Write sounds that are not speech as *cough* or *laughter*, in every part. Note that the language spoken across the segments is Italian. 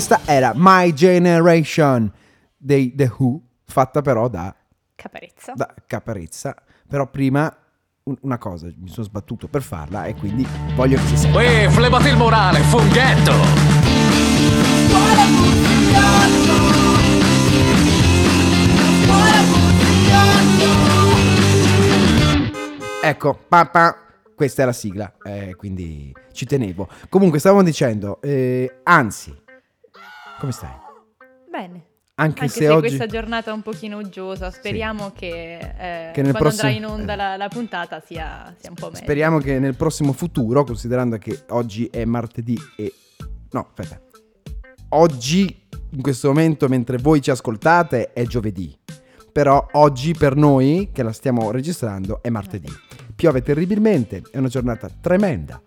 questa era My Generation dei The Who, fatta però da, Caparezza. da Caparezza. Però prima un- una cosa, mi sono sbattuto per farla e quindi voglio che si senta. Uè, flebati il morale, funghetto! Ecco, papà, questa è la sigla, eh, quindi ci tenevo. Comunque, stavamo dicendo, eh, anzi, come stai? Bene. Anche, Anche se, se, oggi... questa giornata è un pochino uggiosa, speriamo che, eh, Che quando prossimo- andrà in onda la, la puntata sia, sia un po' meglio. Speriamo che nel prossimo futuro, considerando che oggi è martedì e... No, aspetta. Oggi, in questo momento, mentre voi ci ascoltate, è giovedì. Però oggi per noi, che la stiamo registrando, è martedì. Piove terribilmente, è una giornata tremenda.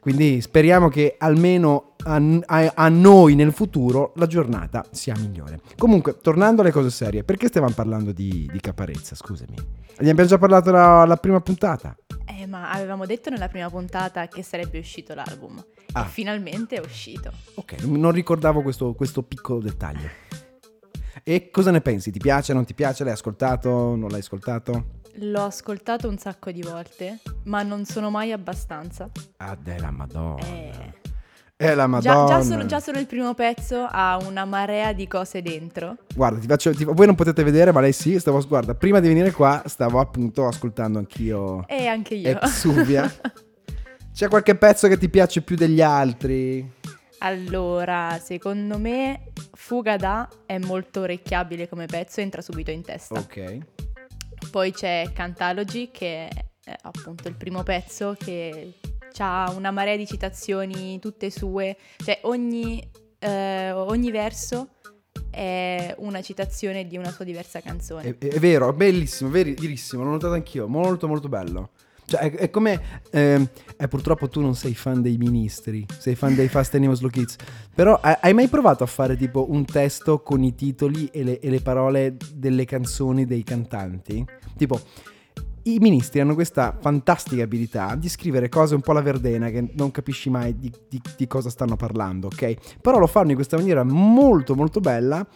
Quindi speriamo che almeno a, a- a noi nel futuro la giornata sia migliore. Comunque, tornando alle cose serie, perché stavamo parlando di, di Caparezza? Scusami. Ne abbiamo già parlato la, la prima puntata. Eh, ma avevamo detto nella prima puntata che sarebbe uscito l'album. Ah. E finalmente è uscito. Ok, non non ricordavo questo, questo piccolo dettaglio. E cosa ne pensi? Ti piace, non ti piace? L'hai ascoltato? Non l'hai ascoltato? L'ho ascoltato un sacco di volte, ma non sono mai abbastanza. Ah, della madonna. Eh, È la già, madonna. già solo, già solo il primo pezzo ha una marea di cose dentro. Guarda, ti faccio, ti- voi non potete vedere, ma lei sì. Stavo, guarda, prima di venire qua stavo appunto ascoltando anch'io E anche io. Exuvia. *laughs* C'è qualche pezzo che ti piace più degli altri? allora, secondo me Fuga da è molto orecchiabile come pezzo, entra subito in testa. Ok. Poi c'è Cantalogy che è appunto il primo pezzo che ha una marea di citazioni tutte sue, cioè ogni, eh, ogni verso è una citazione di una sua diversa canzone. È, è vero, è bellissimo, veri- verissimo, l'ho notato anch'io, molto molto bello. Cioè, è, è come... ehm, eh, purtroppo tu non sei fan dei ministri, sei fan dei Fast Animals Slow Kids, però hai mai provato a fare tipo un testo con i titoli e le, e le parole delle canzoni dei cantanti? Tipo, i ministri hanno questa fantastica abilità di scrivere cose un po' alla verdena che non capisci mai di, di- di cosa stanno parlando, ok? Però lo fanno in questa maniera molto molto bella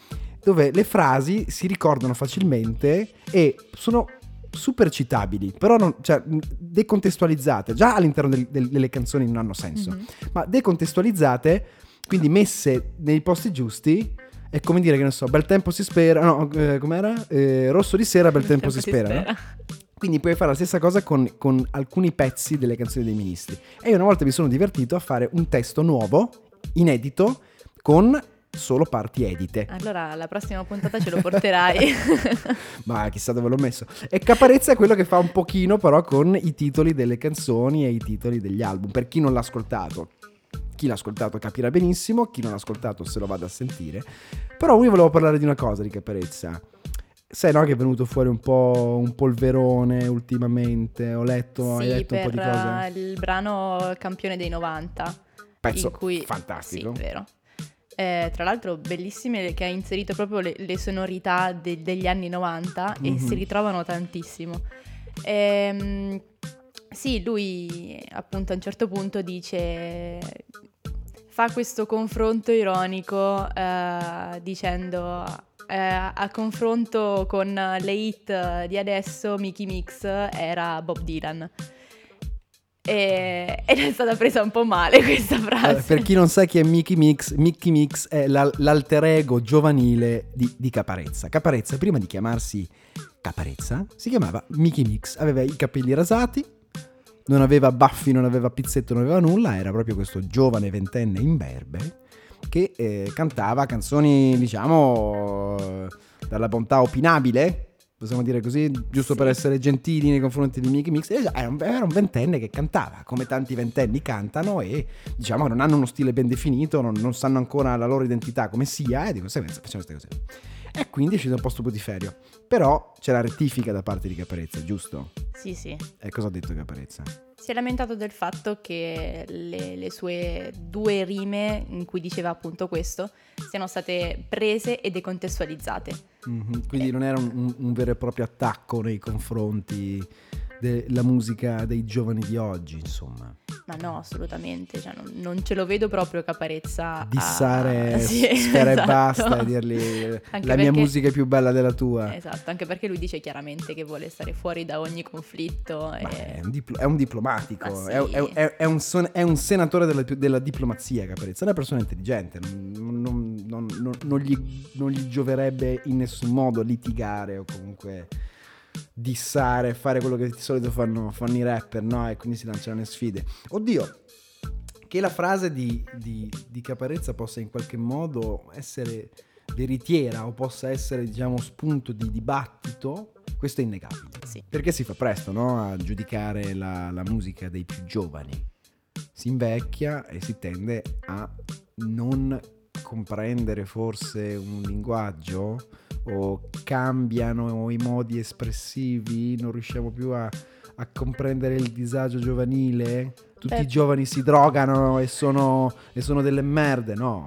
dove le frasi si ricordano facilmente e sono super citabili, però non- cioè, decontestualizzate, già all'interno del- del- delle canzoni non hanno senso, Mhm. ma decontestualizzate, quindi messe nei posti giusti, è come dire che non so, bel tempo si spera, no, eh, com'era? Eh, rosso di sera, bel tempo, si spera, no? Quindi puoi fare la stessa cosa con, con alcuni pezzi delle canzoni dei ministri. E io una volta mi sono divertito a fare un testo nuovo, inedito, con solo parti edite. Allora, la prossima puntata ce lo porterai. *laughs* Ma chissà dove l'ho messo. E Caparezza è quello che fa un pochino però con i titoli delle canzoni e i titoli degli album. Per chi non l'ha ascoltato. Chi l'ha ascoltato capirà benissimo, chi non l'ha ascoltato se lo vada a sentire. Però io volevo parlare di una cosa di Caparezza. Sai no che è venuto fuori un po' un polverone ultimamente, ho letto, hai sì, letto un po' di cose. eh, il brano Campione dei 90. Pezzo cui, fantastico. Sì, vero. Eh, tra l'altro bellissime che ha inserito proprio le, le sonorità de- degli anni 90 e Mhm. si ritrovano tantissimo. Ehm, sì, lui appunto a un certo punto dice, fa questo confronto ironico eh, dicendo eh, a confronto con le hit di adesso Mickey Mix era Bob Dylan. E- ed è stata presa un po' male questa frase. Allora, per chi non sa chi è Mickey Mix, Mickey Mix è la- l'alter ego giovanile di, di Caparezza. Caparezza, prima di chiamarsi Caparezza, si chiamava Mickey Mix. Aveva i capelli rasati, non aveva baffi, non aveva pizzetto, non aveva nulla. Era proprio questo giovane ventenne imberbe che eh, cantava canzoni, diciamo, dalla bontà opinabile. Possiamo dire così, giusto Sì. per essere gentili nei confronti di Mickey Mix. Era un, era un ventenne che cantava, come tanti ventenni cantano e diciamo che non hanno uno stile ben definito, non, non sanno ancora la loro identità come sia e di conseguenza facciamo queste cose. E quindi è uscito un po' stuputiferio. Però c'è la rettifica da parte di Caparezza, giusto? Sì, sì. E cosa ha detto Caparezza? Si è lamentato del fatto che le, le sue due rime in cui diceva appunto questo siano state prese e decontestualizzate. Mhm, Quindi non era un, un- un vero e proprio attacco nei confronti della musica dei giovani di oggi, insomma. Ma no, assolutamente, cioè, non, non ce lo vedo proprio Caparezza a- Dissare *laughs* Sì, sfera esatto. e basta e dirgli *laughs* Anche la mia perché- musica è più bella della tua. Esatto, anche perché lui dice chiaramente che vuole stare fuori da ogni conflitto. E- è, un diplo- è un diplomatico, sì. è- è- è un, son- è un senatore della, della diplomazia, Caparezza. È una persona intelligente, non, non- non- non- non gli, non gli gioverebbe in nessun modo litigare o comunque dissare, fare quello che di solito fanno, fanno i rapper, no? E quindi si lanciano le sfide. Oddio, che la frase di, di- di Caparezza possa in qualche modo essere veritiera o possa essere, diciamo, spunto di dibattito, questo è innegabile. Sì. Perché si fa presto, no? A giudicare la, la musica dei più giovani. Si invecchia e si tende a non comprendere forse un linguaggio o cambiano i modi espressivi, non riusciamo più a, a comprendere il disagio giovanile. Tutti Beh. i giovani si drogano e sono, e sono delle merde, no?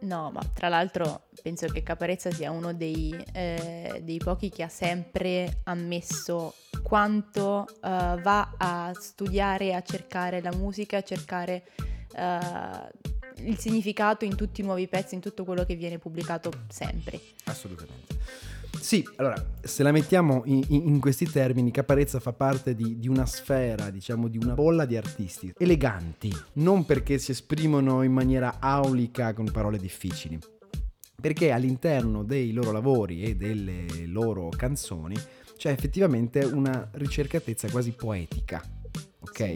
No, ma tra l'altro penso che Caparezza sia uno dei, eh, dei pochi che ha sempre ammesso quanto eh, va a studiare, a cercare la musica, a cercare eh, il significato in tutti i nuovi pezzi, in tutto quello che viene pubblicato sempre. Assolutamente. Sì, allora, se la mettiamo in, in- questi termini, Caparezza fa parte di, di una sfera, diciamo, di una bolla di artisti eleganti, non perché si esprimono in maniera aulica con parole difficili, perché all'interno dei loro lavori e delle loro canzoni c'è effettivamente una ricercatezza quasi poetica, ok?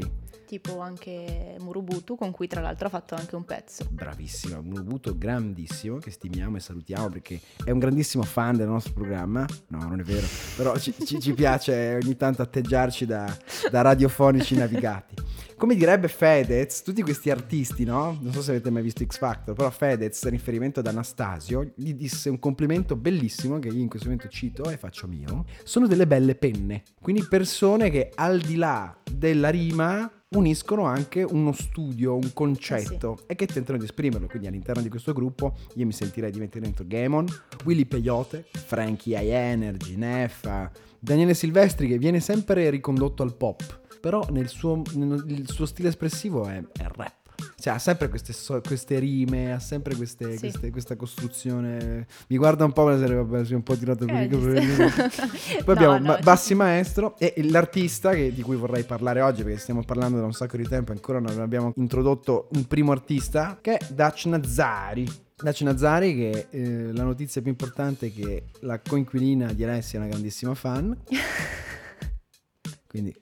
Tipo anche Murubutu, con cui tra l'altro ha fatto anche un pezzo. bravissima, avuto grandissimo che stimiamo e salutiamo perché è un grandissimo fan del nostro programma. No, non è vero, però ci, ci- ci piace ogni tanto atteggiarci da, da radiofonici navigati. Come direbbe Fedez, tutti questi artisti, no? Non so se avete mai visto X Factor, però Fedez, in riferimento ad Anastasio, gli disse un complimento bellissimo che io in questo momento cito e faccio mio. Sono delle belle penne, quindi persone che al di là della rima uniscono anche uno studio, un concetto e che tentano di esprimerlo. Quindi all'interno di questo gruppo io mi sentirei di mettere dentro Gamon, Willy Peyote, Frankie High Energy, Neffa, Daniele Silvestri che viene sempre ricondotto al pop, però nel suo, nel- il suo stile espressivo è, è rap. Cioè, ha sempre queste, so- queste rime, ha sempre queste- Sì. queste- questa costruzione. Mi guarda un po' come se vabbè, si è un po' tirato il Eh, giusto. *laughs* Poi No, abbiamo no, Ma- Bassi Maestro e l'artista che- di cui vorrei parlare oggi perché stiamo parlando da un sacco di tempo e ancora non abbiamo introdotto un primo artista che è Dutch Nazari. Dutch Nazari che eh, la notizia più importante è che la coinquilina di Alessia è una grandissima fan. *laughs* Quindi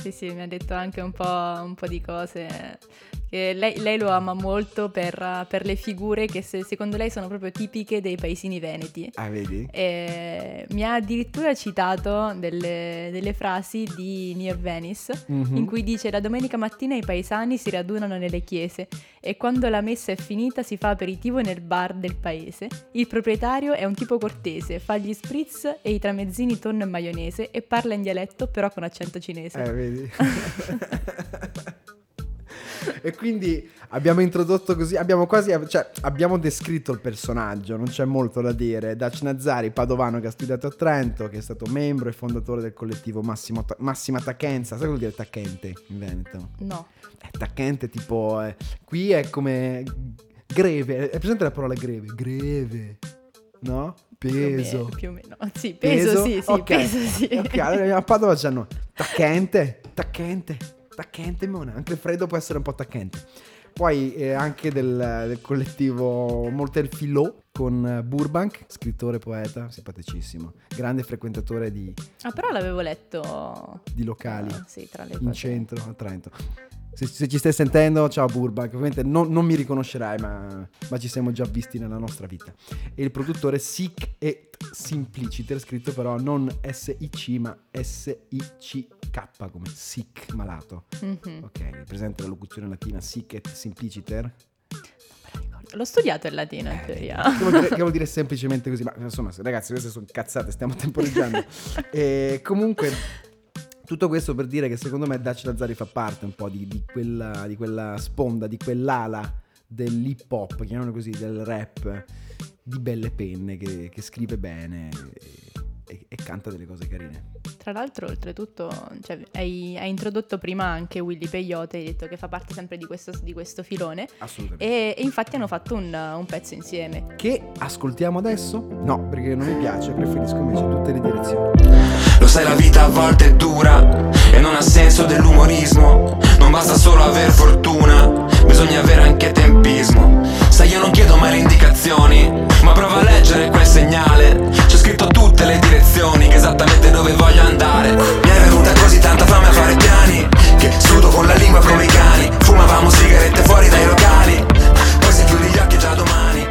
Sì, sì, mi ha detto anche un po', un po' di cose. Che lei, lei lo ama molto per, per le figure che se- secondo lei sono proprio tipiche dei paesini veneti. Ah, vedi? E mi ha addirittura citato delle, delle frasi di Near Venice Mhm. in cui dice la domenica mattina i paesani si radunano nelle chiese e quando la messa è finita si fa aperitivo nel bar del paese. Il proprietario è un tipo cortese, fa gli spritz e i tramezzini tonno e maionese e parla in dialetto però con accento cinese. Eh, vedi? *laughs* *laughs* *laughs* e quindi abbiamo introdotto così, abbiamo quasi, cioè, abbiamo descritto il personaggio, non c'è molto da dire. Dutch Nazari, padovano che ha studiato a Trento, che è stato membro e fondatore del collettivo Massimo Massima Tachenza. Sai cosa vuol dire tacchente in Veneto? No. È tacchente tipo, eh, qui è come greve, è presente la parola greve? Greve, no? Più o me- Peso. Più o meno. Sì, peso, sì, sì, Ok. peso sì. Ok, allora a Padova c'hanno tacchente, tacchente, tacchente, mona. Anche il freddo può essere un po' tacchente. Poi eh, anche del, del collettivo Mortel Filò con Burbank, scrittore, poeta, simpaticissimo. Grande frequentatore di, Ah, però l'avevo letto... di locali ah, sì, tra le in cose. centro a Trento. Se, se ci stai sentendo, ciao Burbank. Ovviamente non, non mi riconoscerai, ma, ma ci siamo già visti nella nostra vita. E il produttore Sick et Simpliciter, scritto però non S-I-C, ma S-I-C-K, come sick, malato. Mhm. Ok, presente la locuzione latina Sick et Simpliciter? Me la ricordo. L'ho studiato in latino, in teoria. Che vuol, dire, che vuol dire *laughs* semplicemente così, ma insomma, ragazzi, queste sono cazzate, stiamo temporeggiando. *laughs* e comunque, Tutto questo per dire che secondo me Dutch Lazzari fa parte un po' di, di quella, di quella sponda, di quell'ala dell'hip hop, chiamiamolo così, del rap, di belle penne, che, che scrive bene e, e- e canta delle cose carine. Tra l'altro, oltretutto, cioè, hai, hai introdotto prima anche Willy Peyote, hai detto che fa parte sempre di questo, di questo filone. Assolutamente. E, e infatti hanno fatto un, un pezzo insieme. Che ascoltiamo adesso? No, perché non mi piace, preferisco invece tutte le direzioni. Lo sai la vita a volte è dura e non ha senso dell'umorismo Non basta solo aver fortuna, bisogna avere anche tempismo Sai io non chiedo mai le indicazioni, ma prova a leggere quel segnale. C'è scritto tutte le direzioni, che esattamente dove voglio andare. Mi è venuta così tanta fame a fare piani Che sudo con la lingua come i cani. Fumavamo sigarette fuori dai locali. Poi se chiudi gli occhi già domani.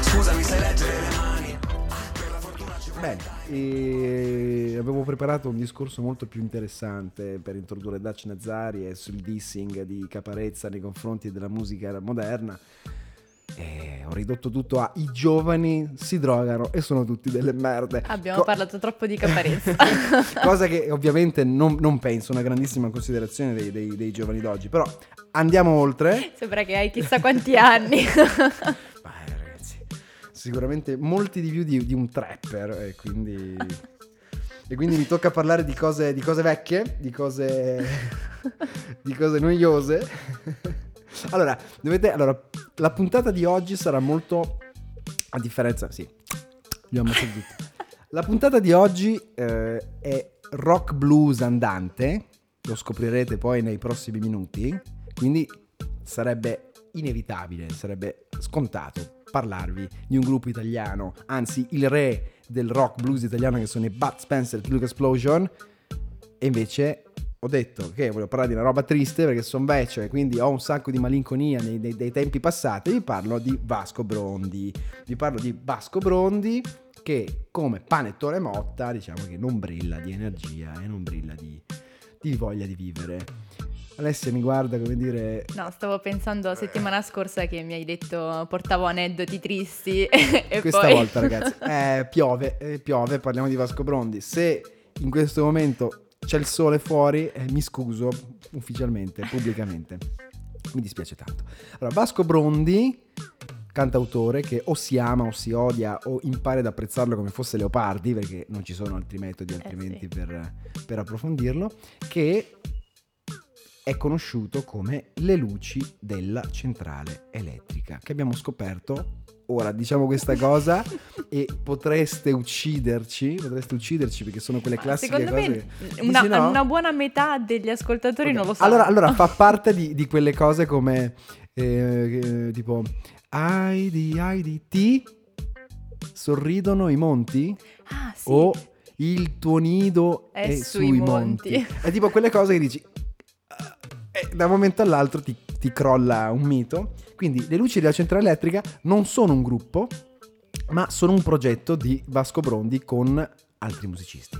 Scusami sai leggere le mani. Per la fortuna ci vuole Bene, e avevo preparato un discorso molto più interessante per introdurre Dutch Nazzari e sul dissing di Caparezza nei confronti della musica moderna. E ho ridotto tutto a i giovani si drogano e sono tutti delle merde. Abbiamo Co- parlato troppo di *laughs* caparezza. *laughs* Cosa che ovviamente non, non penso, una grandissima considerazione dei, dei- dei giovani d'oggi. Però andiamo oltre. Sembra che hai chissà quanti anni. *laughs* Vai, ragazzi, sicuramente molti di più di, di un trapper e quindi, e quindi mi tocca parlare di cose, di cose vecchie, di cose, di cose noiose. Allora, dovete, allora, la puntata di oggi sarà molto, a differenza, sì, li ho ammazzati tutti. La puntata di oggi eh, è rock blues andante, lo scoprirete poi nei prossimi minuti, quindi sarebbe inevitabile, sarebbe scontato parlarvi di un gruppo italiano, anzi il re del rock blues italiano che sono i Bud Spencer Luke Explosion. E invece ho detto che voglio parlare di una roba triste perché sono vecchio e quindi ho un sacco di malinconia nei, nei- dei tempi passati vi parlo di Vasco Brondi vi parlo di Vasco Brondi che come panettone motta diciamo che non brilla di energia e non brilla di, di voglia di vivere Alessia mi guarda come dire No, stavo pensando la settimana scorsa che mi hai detto portavo aneddoti tristi *laughs* e Questa poi... volta, ragazzi, eh, piove, eh, piove, parliamo di Vasco Brondi. Se in questo momento c'è il sole fuori, eh, mi scuso ufficialmente, pubblicamente. Mi dispiace tanto. Allora, Vasco Brondi, cantautore che o si ama o si odia o impara ad apprezzarlo come fosse Leopardi, perché non ci sono altri metodi altrimenti sì. per, per approfondirlo, che è conosciuto come le luci della centrale elettrica, che abbiamo scoperto. Ora diciamo questa cosa e potreste ucciderci, potreste ucciderci perché sono quelle classiche Secondo cose me che- una, no? una buona metà degli ascoltatori Ok. non lo sa. Allora, allora fa *laughs* parte di, di quelle cose come eh, eh, tipo Heidi, Heidi, ti sorridono i monti Ah, sì. o il tuo nido È è, sui sui, monti. monti. È tipo quelle cose che dici "Ah", e da un momento all'altro ti, ti crolla un mito. Quindi le luci della centrale elettrica non sono un gruppo, ma sono un progetto di Vasco Brondi con altri musicisti.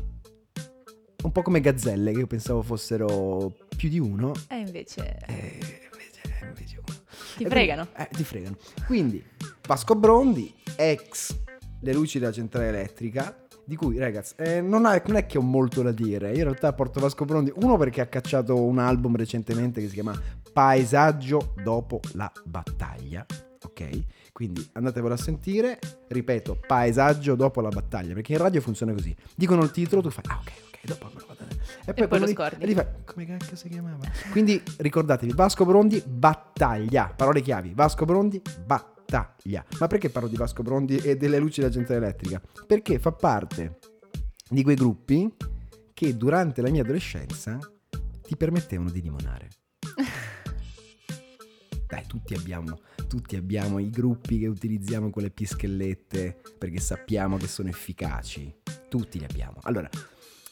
Un po' come Gazzelle, che io pensavo fossero più di uno. E invece E invece, invece uno. ti E fregano. quindi- eh, ti fregano. Quindi, Vasco Brondi, ex Le luci della centrale elettrica, di cui, ragazzi, eh, non, ha- non è che ho molto da dire. Io in realtà porto Vasco Brondi, uno perché ha cacciato un album recentemente che si chiama Paesaggio dopo la battaglia, ok? Quindi andatevelo a sentire, ripeto, Paesaggio dopo la battaglia, perché in radio funziona così. Dicono il titolo, tu fai, ah ok, ok, dopo me lo vado E poi quello lo lì- scordi. E lì fai, come cacchio si chiamava? Quindi ricordatevi, Vasco Brondi, battaglia, parole chiavi, Vasco Brondi, battaglia. Ma perché parlo di Vasco Brondi e delle luci della gente elettrica? Perché fa parte di quei gruppi che durante la mia adolescenza ti permettevano di limonare. Dai, tutti abbiamo, tutti abbiamo i gruppi che utilizziamo con le pischellette perché sappiamo che sono efficaci. Tutti li abbiamo. Allora,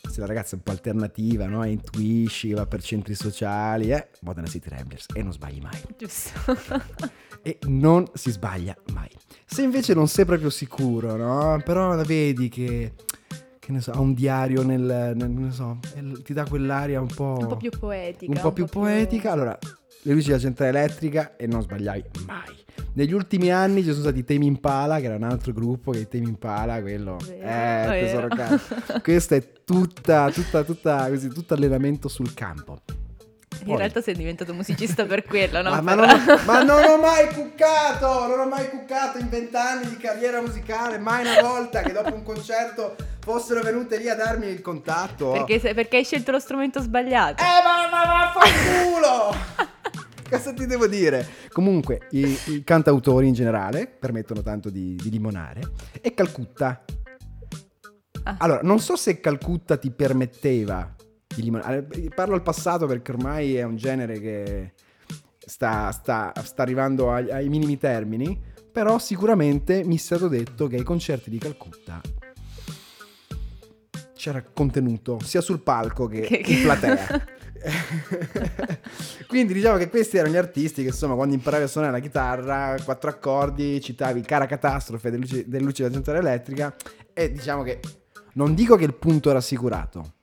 se la ragazza è un po' alternativa, no? Intuisci, va per centri sociali, eh? Modena City Ramblers e non sbagli mai. Giusto. *laughs* E non si sbaglia mai. Se invece non sei proprio sicuro, no? Però la vedi che, che ne so, ha un diario nel, nel- so, ti dà quell'aria un po'... un po' più poetica. un po' più poetica, allora le luci della centrale elettrica e non sbagliai mai. Negli ultimi anni ci sono stati Temi Impala, che era un altro gruppo, che Temi Impala, quello... Vero, eh, vero. tesoro caro. *laughs* Questo è tutta, tutta, tutta, così, tutto allenamento sul campo. In Poi- realtà sei diventato musicista per quello, no? ma, ma non ho, *laughs* ma non ho mai cuccato, non ho mai cuccato in vent'anni di carriera musicale, mai una volta che dopo un concerto fossero venute lì a darmi il contatto. Perché, perché hai scelto lo strumento sbagliato. Eh, ma, ma vaffanculo! *laughs* Cosa ti devo dire? Comunque, i, i cantautori in generale permettono tanto di, di limonare. E Calcutta. Ah. Allora, non so se Calcutta ti permetteva di limonare. Parlo al passato perché ormai è un genere che sta, sta- sta arrivando ai, ai minimi termini. Però sicuramente mi è stato detto che ai concerti di Calcutta c'era contenuto sia sul palco che, Che- in platea. *laughs* Quindi diciamo che questi erano gli artisti che insomma quando imparavi a suonare la chitarra, quattro accordi, citavi Cara Catastrofe delle luci, della centrale elettrica e diciamo che non dico che il punto era assicurato.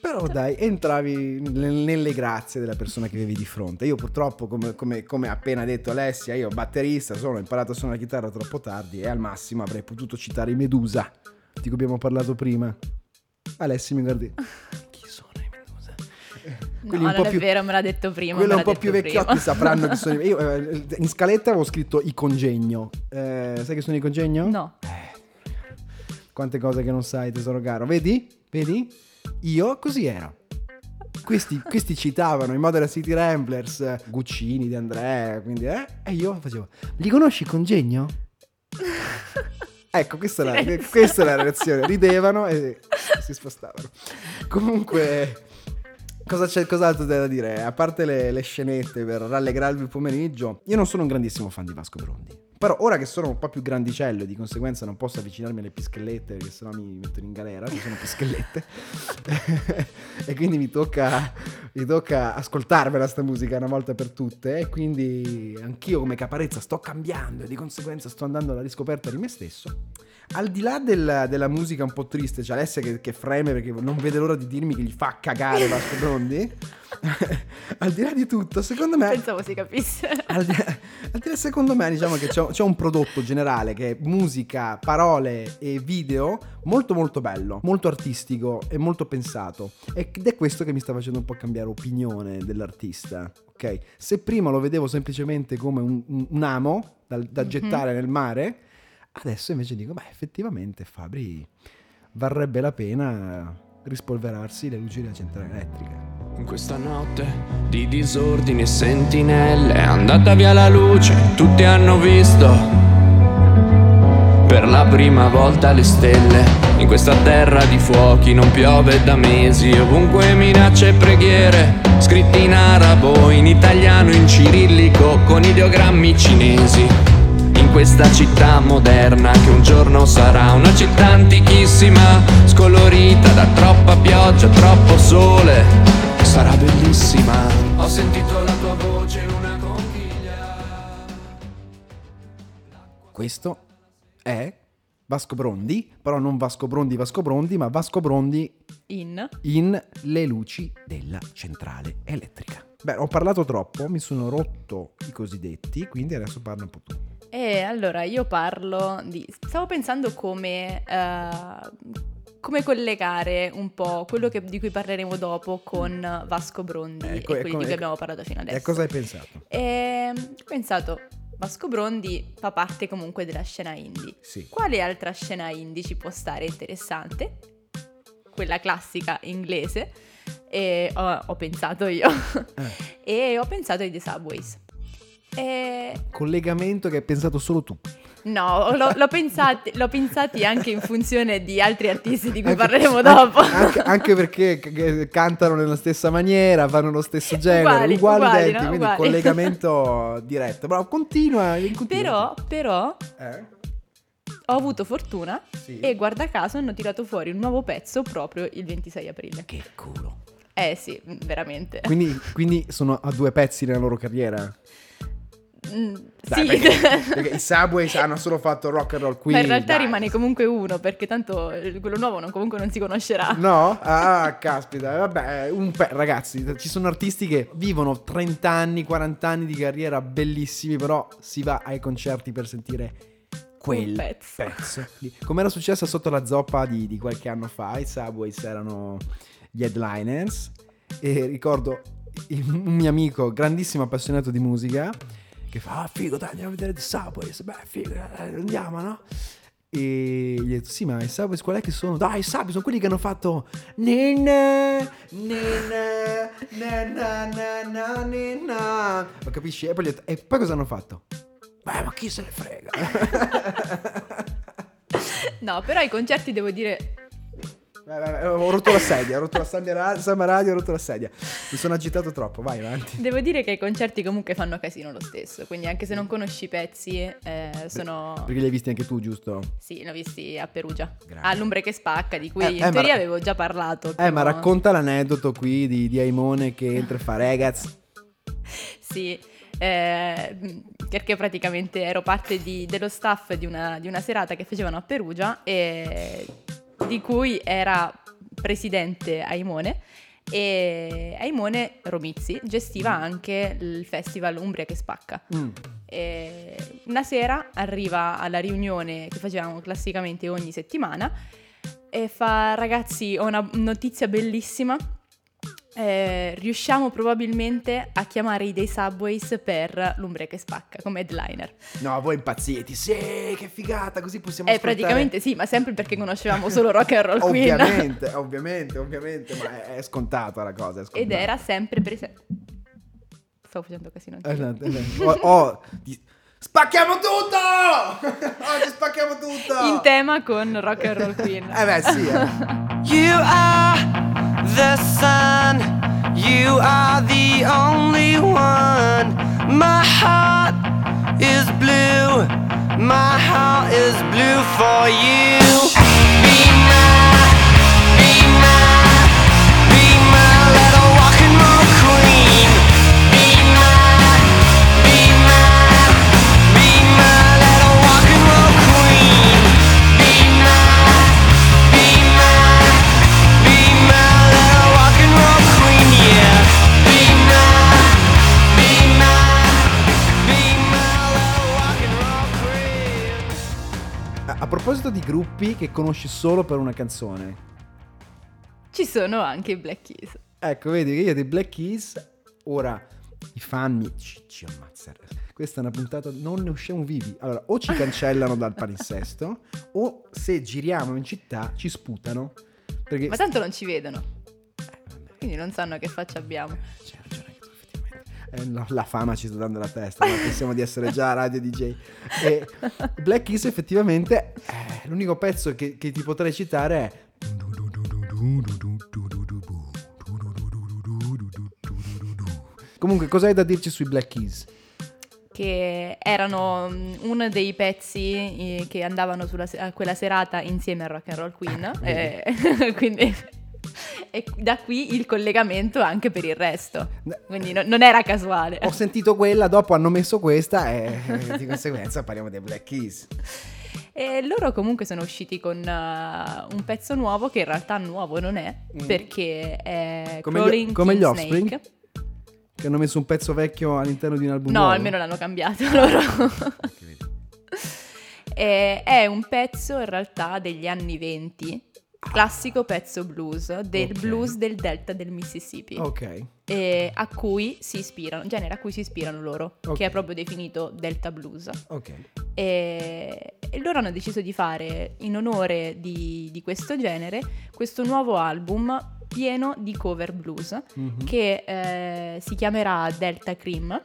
Però dai, entravi nel- nelle grazie della persona che avevi di fronte. Io purtroppo, come, come- come appena detto Alessia, io batterista, sono imparato a suonare la chitarra troppo tardi e al massimo avrei potuto citare i Medusa, di cui abbiamo parlato prima. Alessia mi guardi. No, quelli un non po' è più- vero, me l'ha detto prima. Quello me un po' più vecchiotti prima. sapranno chi sono *laughs* Io eh, in scaletta avevo scritto i congegno. Eh, sai che sono i congegno? No. Quante cose che non sai, tesoro caro. Vedi? Vedi? Io così ero. Questi, questi citavano i Modern City Ramblers, eh, Guccini di Andrea, quindi, eh? E io facevo, li conosci Congegno? *laughs* ecco, questa è, la, questa è la reazione. Ridevano e si spostavano. Comunque, cosa c'è, cos'altro c'è da dire? A parte le, le scenette per rallegrarvi il pomeriggio, io non sono un grandissimo fan di Vasco Brondi. Però ora che sono un po' più grandicello e di conseguenza non posso avvicinarmi alle pischellette perché sennò mi mettono in galera, ci sono pischellette. *laughs* e quindi mi tocca, mi tocca ascoltarmela sta musica una volta per tutte. E quindi anch'io come caparezza sto cambiando e di conseguenza sto andando alla riscoperta di me stesso. Al di là della, della musica un po' triste, c'è Alessia che, che freme perché non vede l'ora di dirmi che gli fa cagare Vasco Brondi. *laughs* al di là di tutto, secondo me Pensavo si capisse. al di, al di là, secondo me diciamo che c'è, c'è un prodotto generale che è musica, parole e video molto molto bello, molto artistico e molto pensato ed è questo che mi sta facendo un po' cambiare opinione dell'artista, ok? Se prima lo vedevo semplicemente come un, un- amo da, da gettare nel mare, adesso invece dico, beh effettivamente Fabri varrebbe la pena rispolverarsi le luci della centrale elettrica. In questa notte di disordini e sentinelle è andata via la luce, tutti hanno visto per la prima volta le stelle. In questa terra di fuochi non piove da mesi, ovunque minacce e preghiere, scritti in arabo, in italiano, in cirillico, con ideogrammi cinesi. Questa città moderna che un giorno sarà una città antichissima, scolorita da troppa pioggia, troppo sole, sarà bellissima. Ho sentito la tua voce in una conchiglia. Questo è Vasco Brondi, però non Vasco Brondi Vasco Brondi, ma Vasco Brondi In. in Le luci della centrale elettrica. Beh, ho parlato troppo, mi sono rotto i cosiddetti, quindi adesso parla un po' tu. E allora io parlo di... Stavo pensando come... eh, come collegare un po' quello che- di cui parleremo dopo con Vasco Brondi Ecco, e e quelli come- di cui abbiamo parlato fino adesso. E cosa hai pensato? E ho pensato, Vasco Brondi fa parte comunque della scena indie. Sì. Quale altra scena indie ci può stare interessante? Quella classica inglese. E ho, ho pensato io. e ho pensato ai The Subways. E Collegamento che hai pensato solo tu. no, l'ho, l'ho pensati, l'ho pensati anche in funzione di altri artisti di cui Anche- parleremo dopo. Anche, *laughs* anche perché c- cantano nella stessa maniera, fanno lo stesso genere, Uguali, uguali, uguali, identici, no? quindi Uguali. collegamento *laughs* diretto. Però continua, continua. Però, però, Eh? ho avuto fortuna Sì. e guarda caso hanno tirato fuori un nuovo pezzo proprio il 26 aprile. Che culo. Eh sì, veramente. Quindi, quindi sono a due pezzi nella loro carriera. Mm, Dai, sì, perché, *laughs* perché i Subways hanno solo fatto rock and roll qui. ma in realtà dai. rimane comunque uno perché tanto eh, quello nuovo non- comunque non si conoscerà. No? Ah, caspita. Vabbè, un pe- ragazzi, ci sono artisti che vivono 30 anni, 40 anni di carriera bellissimi, però si va ai concerti per sentire quel pezzo. pezzo. Come era successo sotto la zoppa di, di qualche anno fa, i Subways erano gli headliners e ricordo un mio amico, grandissimo appassionato di musica, che fa, ah figo dai andiamo a vedere i Subways, beh figo, dai, andiamo no? E gli ho detto, sì ma i Subways qual è che sono? Dai i Subways sono quelli che hanno fatto Nina, Nina, na na na na nina. Ma capisci? E poi, detto, e poi cosa hanno fatto? Beh ma chi se ne frega? *laughs* No, però i concerti devo dire Vai, vai, vai, ho rotto la sedia, ho rotto la sedia ra- Samba Radio, ho rotto la sedia. Mi sono agitato troppo, vai avanti. Devo dire che i concerti comunque fanno casino lo stesso, quindi anche se non conosci i pezzi, eh, sono... Perché li hai visti anche tu, giusto? Sì, li ho visti a Perugia. Grazie. All'Umbre che spacca, di cui Eh, eh, in ma teoria ra- avevo già parlato. Eh, ma però- racconta l'aneddoto qui di, di Aimone che entra e fa ragazzi. *laughs* Sì, eh, perché praticamente ero parte di- dello staff di una, di una serata che facevano a Perugia e di cui era presidente Aimone e Aimone Romizzi gestiva anche il festival Umbria che spacca. Mm. Una sera arriva alla riunione che facevamo classicamente ogni settimana e fa ragazzi ho una notizia bellissima Eh, riusciamo probabilmente a chiamare i dei Subways per l'Umbria che spacca come headliner No, voi impazziti. Sì, che figata, così possiamo eh ascoltare- praticamente sì ma sempre perché conoscevamo solo Rock and Roll Queen Ovviamente, ovviamente, ovviamente, ma è, è scontata la cosa. È ed scontata. era sempre presente stavo facendo casino anche. Esatto, esatto. Oh, oh, Spacchiamo tutto! *laughs* Oggi spacchiamo tutto! in tema con Rock and Roll Queen Eh beh, sì. eh. You are the sun, you are the only one. My heart is blue, my heart is blue for you. Be my, proposito di gruppi che conosci solo per una canzone. ci sono anche i Black Keys Ecco, vedi che io dei Black Keys, ora i fan mi ci, ci ammazzano. Questa è una puntata, non ne usciamo vivi. Allora, o ci cancellano dal palinsesto, o se giriamo in città ci sputano. Perché ma tanto non ci vedono quindi non sanno che faccia abbiamo C'hai ragione. Eh, la, la fama ci sta dando la testa, ma pensiamo di essere già radio DJ. E Black Keys effettivamente, eh, l'unico pezzo che, che ti potrei citare è... Comunque, cosa hai da dirci sui Black Keys? che erano mm, uno dei pezzi eh, che andavano sulla a quella serata insieme a Rock and Roll Queen. eh, *laughs* quindi e da qui il collegamento anche per il resto. Quindi no- non era casuale. Ho sentito quella, dopo hanno messo questa e *laughs* di conseguenza parliamo dei Black Keys. E loro comunque sono usciti con uh, un pezzo nuovo che in realtà nuovo non è, perché è Mm. Come gli- Crawling come King gli Offspring? Snake. Che hanno messo un pezzo vecchio all'interno di un album No, nuovo. almeno l'hanno cambiato *laughs* loro. *laughs* È un pezzo in realtà degli anni 20, classico pezzo blues, del Ok. blues del delta del Mississippi, Ok. e a cui si ispirano, genere a cui si ispirano loro, Ok. che è proprio definito delta blues. Ok. E, e loro hanno deciso di fare, in onore di, di questo genere, questo nuovo album pieno di cover blues Mhm. che eh, si chiamerà Delta Cream.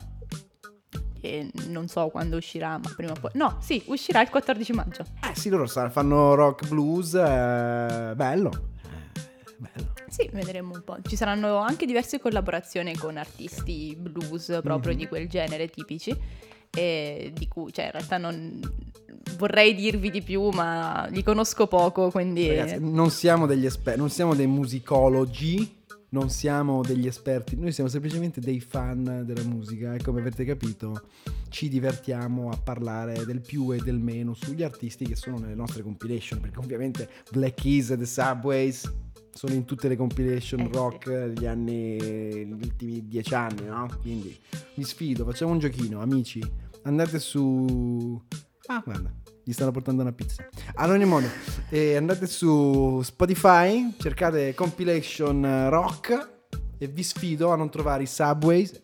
E non so quando uscirà, ma prima o poi. No, sì, uscirà il 14 maggio. Eh sì, loro fanno rock blues, eh, bello. Eh, bello. Sì, vedremo un po'. Ci saranno anche diverse collaborazioni con artisti blues proprio Mhm. di quel genere tipici. E di cui, cioè, in realtà non vorrei dirvi di più, ma li conosco poco, quindi. Ragazzi, non siamo degli esperti, non siamo dei musicologi, non siamo degli esperti, noi siamo semplicemente dei fan della musica e come avete capito ci divertiamo a parlare del più e del meno sugli artisti che sono nelle nostre compilation, perché ovviamente Black Keys e The Subways sono in tutte le compilation Eh rock degli anni, gli ultimi dieci anni, no? Quindi vi sfido, facciamo un giochino, amici, andate su... Ah, guarda, gli stanno portando una pizza. Ad ogni modo, eh, andate su Spotify, cercate compilation rock e vi sfido a non trovare i Subways,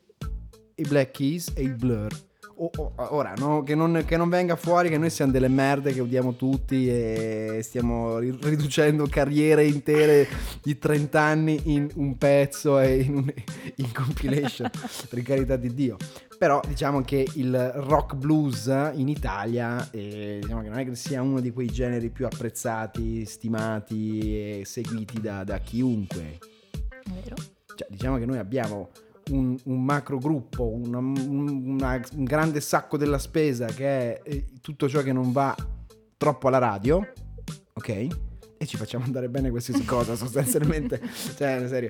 i Black Keys e i Blur. O- o- ora, no? che, non, che non venga fuori che noi siamo delle merde che odiamo tutti e stiamo ri- riducendo carriere intere di 30 anni in un pezzo e in, un- in compilation, per carità di Dio. Però diciamo che il rock blues in Italia eh, diciamo che non è che sia uno di quei generi più apprezzati, stimati e seguiti da, da chiunque. Vero? Cioè, diciamo che noi abbiamo un, un macro gruppo, una- un, una- un grande sacco della spesa che è eh, tutto ciò che non va troppo alla radio, ok? E ci facciamo andare bene qualsiasi cosa sostanzialmente. *laughs* cioè, in serio.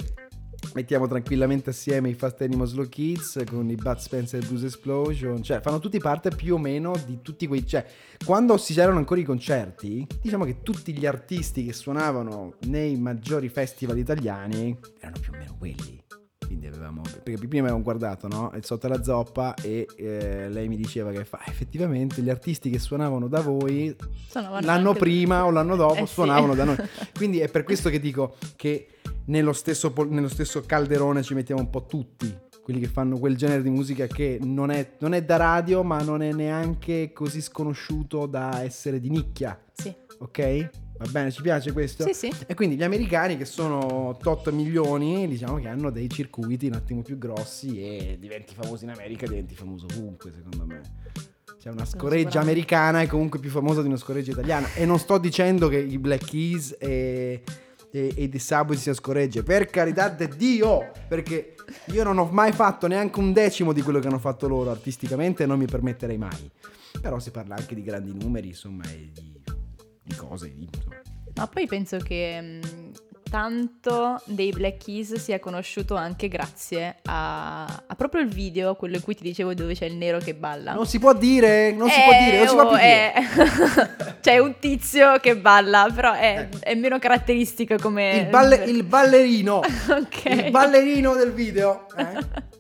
Mettiamo tranquillamente assieme i Fast Animal Slow Kids con i Bud Spencer Blues Explosion, cioè fanno tutti parte più o meno di tutti quei... cioè quando si c'erano ancora i concerti, diciamo che tutti gli artisti che suonavano nei maggiori festival italiani erano più o meno quelli. Quindi avevamo. Perché prima avevamo guardato, no? Il sotto la zoppa e eh, lei mi diceva che fa effettivamente gli artisti che suonavano da voi Suonavano l'anno prima o l'anno dopo Eh sì. suonavano da noi. *laughs* Quindi è per questo che dico che nello stesso, nello stesso calderone ci mettiamo un po' tutti. Quelli che fanno quel genere di musica che non è, non è da radio, ma non è neanche così sconosciuto da essere di nicchia. Sì. Ok? Va bene, ci piace questo? Sì, sì. E quindi gli americani che sono tot milioni, diciamo che hanno dei circuiti un attimo più grossi e diventi famoso in America, diventi famoso ovunque, secondo me. C'è una scoreggia americana è comunque più famosa di una scoreggia italiana. E non sto dicendo che i Black Keys e, e, e The Subway siano scoregge, per carità di Dio! Perché io non ho mai fatto neanche un decimo di quello che hanno fatto loro artisticamente e non mi permetterei mai. Però si parla anche di grandi numeri, insomma, e di, di cose. Di, insomma. Ma poi penso che mh, tanto dei Black Keys sia conosciuto anche grazie a, a proprio il video, quello in cui ti dicevo dove c'è il nero che balla. Non si può dire, non si Eh, può dire, non si può più oh, dire. eh. *laughs* C'è un tizio che balla, però è, è meno caratteristico come... Il, balle- il ballerino, *laughs* Ok. il ballerino del video. eh?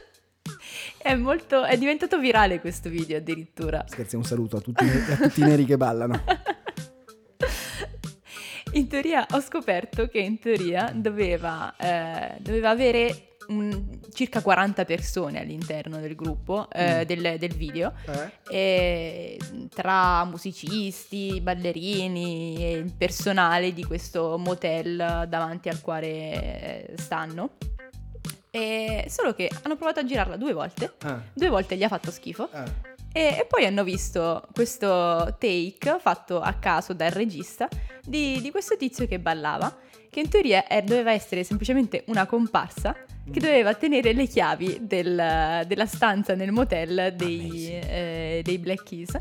*laughs* È molto... è diventato virale questo video addirittura. Scherzi, un saluto a tutti, a tutti i neri che ballano. In teoria ho scoperto che in teoria doveva, eh, doveva avere un- circa 40 persone all'interno del gruppo, eh, Mm. del, del video, Eh? e tra musicisti, ballerini e il personale di questo motel davanti al quale eh, stanno. E solo che hanno provato a girarla due volte, Ah, due volte gli ha fatto schifo ah. E, e poi hanno visto questo take fatto a caso dal regista di, di questo tizio che ballava, che in teoria eh, doveva essere semplicemente una comparsa che doveva tenere le chiavi del- della stanza nel motel dei, eh, dei Black Keys.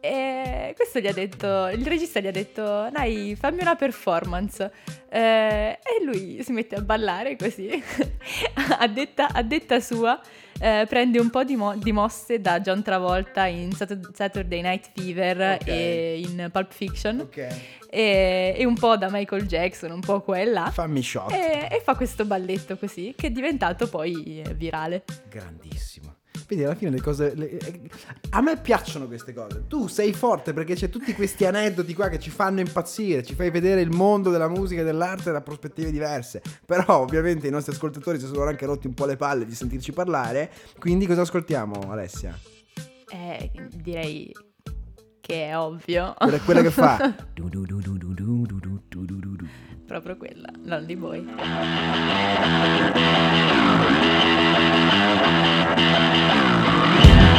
E questo gli ha detto, il regista gli ha detto, dai, fammi una performance. Eh, e lui si mette a ballare così, *laughs* a, detta, a detta sua, eh, prende un po' di, mo- di mosse da John Travolta in Sat- Saturday Night Fever Ok. e in Pulp Fiction, Ok. e, e un po' da Michael Jackson, un po' qua e là. Fammi shot. E, e fa questo balletto così, che è diventato poi eh, virale. Grandissimo. Vedi, alla fine le cose... le- eh, a me piacciono queste cose. Tu sei forte perché c'è tutti questi aneddoti qua che ci fanno impazzire, ci fai vedere il mondo della musica e dell'arte da prospettive diverse. Però ovviamente i nostri ascoltatori si sono anche rotti un po' le palle di sentirci parlare. Quindi cosa ascoltiamo, Alessia? Eh, direi che è ovvio. Quella è quella che fa... Proprio quella, Lonely Yeah.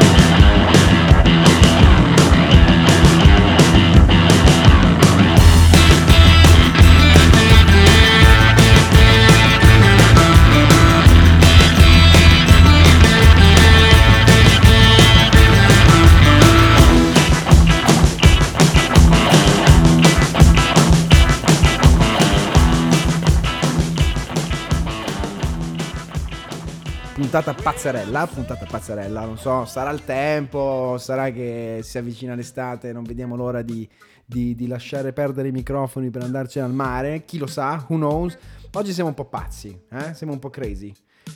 Puntata pazzerella, puntata pazzerella, non so, sarà il tempo, sarà che si avvicina l'estate, non vediamo l'ora di, di- di lasciare perdere i microfoni per andarcene al mare, chi lo sa, who knows. Oggi siamo un po' pazzi, eh? siamo un po' crazy.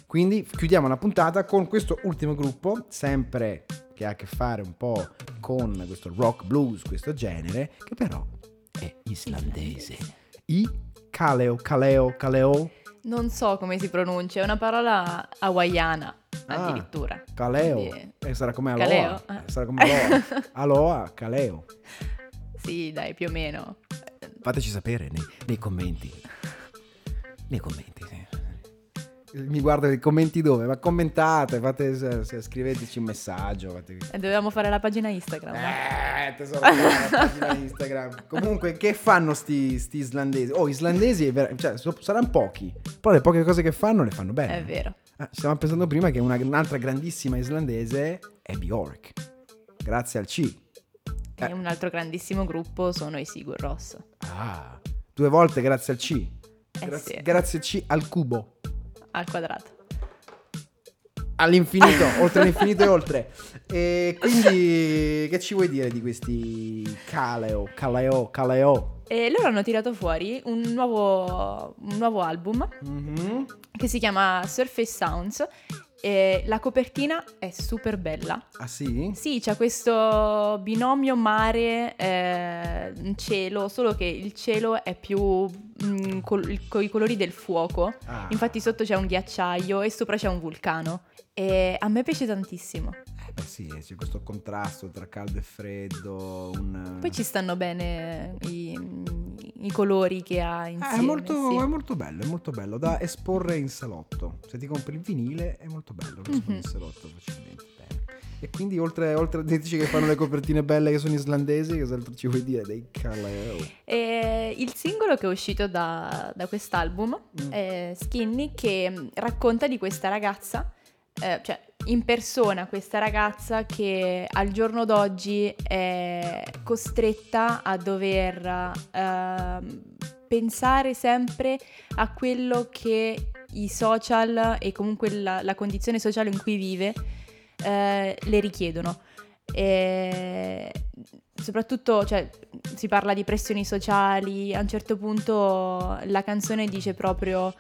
Quindi chiudiamo la puntata con questo ultimo gruppo, sempre che ha a che fare un po' con questo rock blues, questo genere, che però è islandese. I Kaleo, Kaleo, Kaleo, Non so come si pronuncia, è una parola hawaiana Ah. addirittura. Kaleo. Quindi- Eh, sarà come Aloha. Caleo, Eh, eh. Sarà come Aloha. *laughs* Aloha, Kaleo. Sì, dai, più o meno. Fateci sapere nei, nei commenti. Nei commenti, sì. Mi guardo i commenti dove? Ma commentate, fate, scriveteci un messaggio. fate- E dovevamo fare la pagina Instagram. Eh, tesoro, la pagina Instagram. *laughs* Comunque, che fanno sti, sti islandesi? Oh, islandesi, è ver- cioè, so- saranno pochi. Però le poche cose che fanno le fanno bene. È vero. Ah, stavamo pensando prima che una- un'altra grandissima islandese è Bjork. Grazie al C. E un altro grandissimo gruppo sono i Sigur Ross. Ah, due volte grazie al C. Eh Grazie, sì. grazie C al cubo. Al quadrato. All'infinito, *laughs* oltre all'infinito e oltre. E quindi, che ci vuoi dire di questi Kaleo, Kaleo, Kaleo? E loro hanno tirato fuori un nuovo, un nuovo album Mhm. che si chiama Surface Sounds. E la copertina è super bella. Ah sì? Sì, c'è questo binomio mare, eh, cielo, solo che il cielo è più mm, col- con i colori del fuoco. Ah. Infatti sotto c'è un ghiacciaio e sopra c'è un vulcano. E a me piace tantissimo. Eh beh sì, c'è questo contrasto tra caldo e freddo. Un... Poi ci stanno bene i, i colori che ha Eh, insieme. è, molto, sì. è molto bello, è molto bello da esporre in salotto. Se ti compri il vinile è molto bello esporre Mhm. in salotto facilmente. Bene. E quindi oltre, oltre a dirci che fanno le copertine belle che sono islandesi, cos'altro ci vuoi dire dei Kaleo? E il singolo che è uscito da, da quest'album Mm. è Skinny che racconta di questa ragazza, eh, cioè in persona questa ragazza che al giorno d'oggi è costretta a dover ehm, pensare sempre a quello che i social e comunque la, la condizione sociale in cui vive eh, le richiedono. E soprattutto cioè, si parla di pressioni sociali, a un certo punto la canzone dice proprio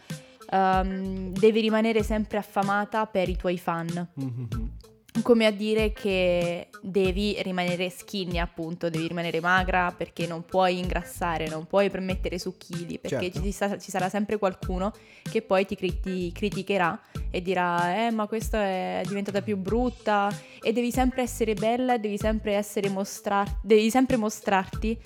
ehm, devi rimanere sempre affamata per i tuoi fan, come a dire che devi rimanere skinny appunto, devi rimanere magra perché non puoi ingrassare, non puoi permettere su chili, perché Certo. ci, sa- ci sarà sempre qualcuno che poi ti, cri- ti criticherà e dirà eh ma questa è diventata più brutta. E devi sempre essere bella, devi sempre essere mostrar- devi sempre mostrarti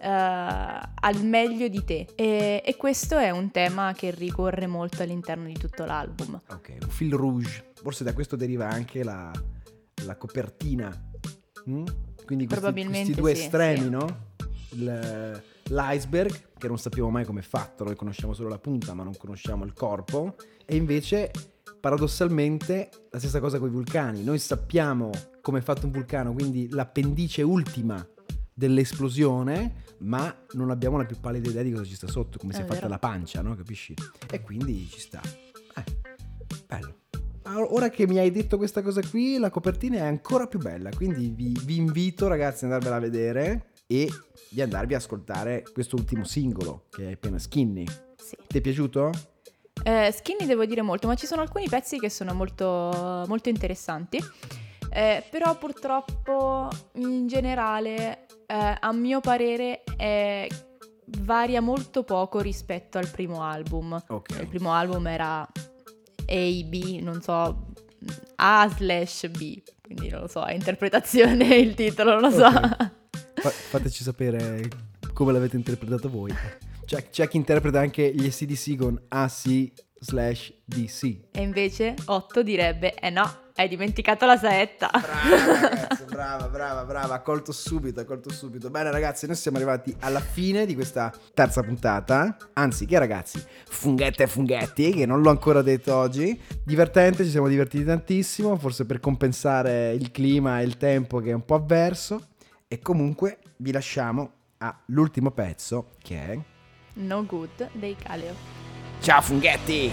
eh, al meglio di te e, e questo è un tema che ricorre molto all'interno di tutto l'album. Ok, un fil rouge. Forse da questo deriva anche la, la copertina. Mm? Quindi questi, questi due sì, estremi, sì. no? Il- l'iceberg, che non sappiamo mai come è fatto, noi conosciamo solo la punta, ma non conosciamo il corpo. E invece, paradossalmente, la stessa cosa con i vulcani. Noi sappiamo come è fatto un vulcano, quindi l'appendice ultima dell'esplosione, ma non abbiamo la più pallida idea di cosa ci sta sotto, come È si è fatta vero. la pancia, no? Capisci? E quindi ci sta. Eh, bello. Ora che mi hai detto questa cosa qui, la copertina è ancora più bella, quindi vi, vi invito ragazzi ad andarvela a vedere e di andarvi a ascoltare questo ultimo singolo che è appena Skinny. Sì. Ti è piaciuto? Eh, skinny devo dire molto, ma ci sono alcuni pezzi che sono molto, molto interessanti. Eh, però purtroppo in generale, eh, a mio parere, è- varia molto poco rispetto al primo album. Ok. Il primo album era A, B, non so, A slash B, quindi non lo so, è interpretazione *laughs* il titolo, non lo so. Ok. *laughs* Fa- fateci sapere come l'avete interpretato voi. C'è, c'è chi interpreta anche gli SDC con AC slash DC. E invece 8 direbbe, eh no, hai dimenticato la saetta. Brava ragazzi, brava, brava, brava, ha colto subito, ha colto subito. Bene ragazzi, noi siamo arrivati alla fine di questa terza puntata. Anzi, che ragazzi, funghette e funghetti, che non l'ho ancora detto oggi. Divertente, ci siamo divertiti tantissimo, forse per compensare il clima e il tempo che è un po' avverso. E comunque vi lasciamo all'ultimo pezzo che è... No Good dei Caleo. Ciao funghetti!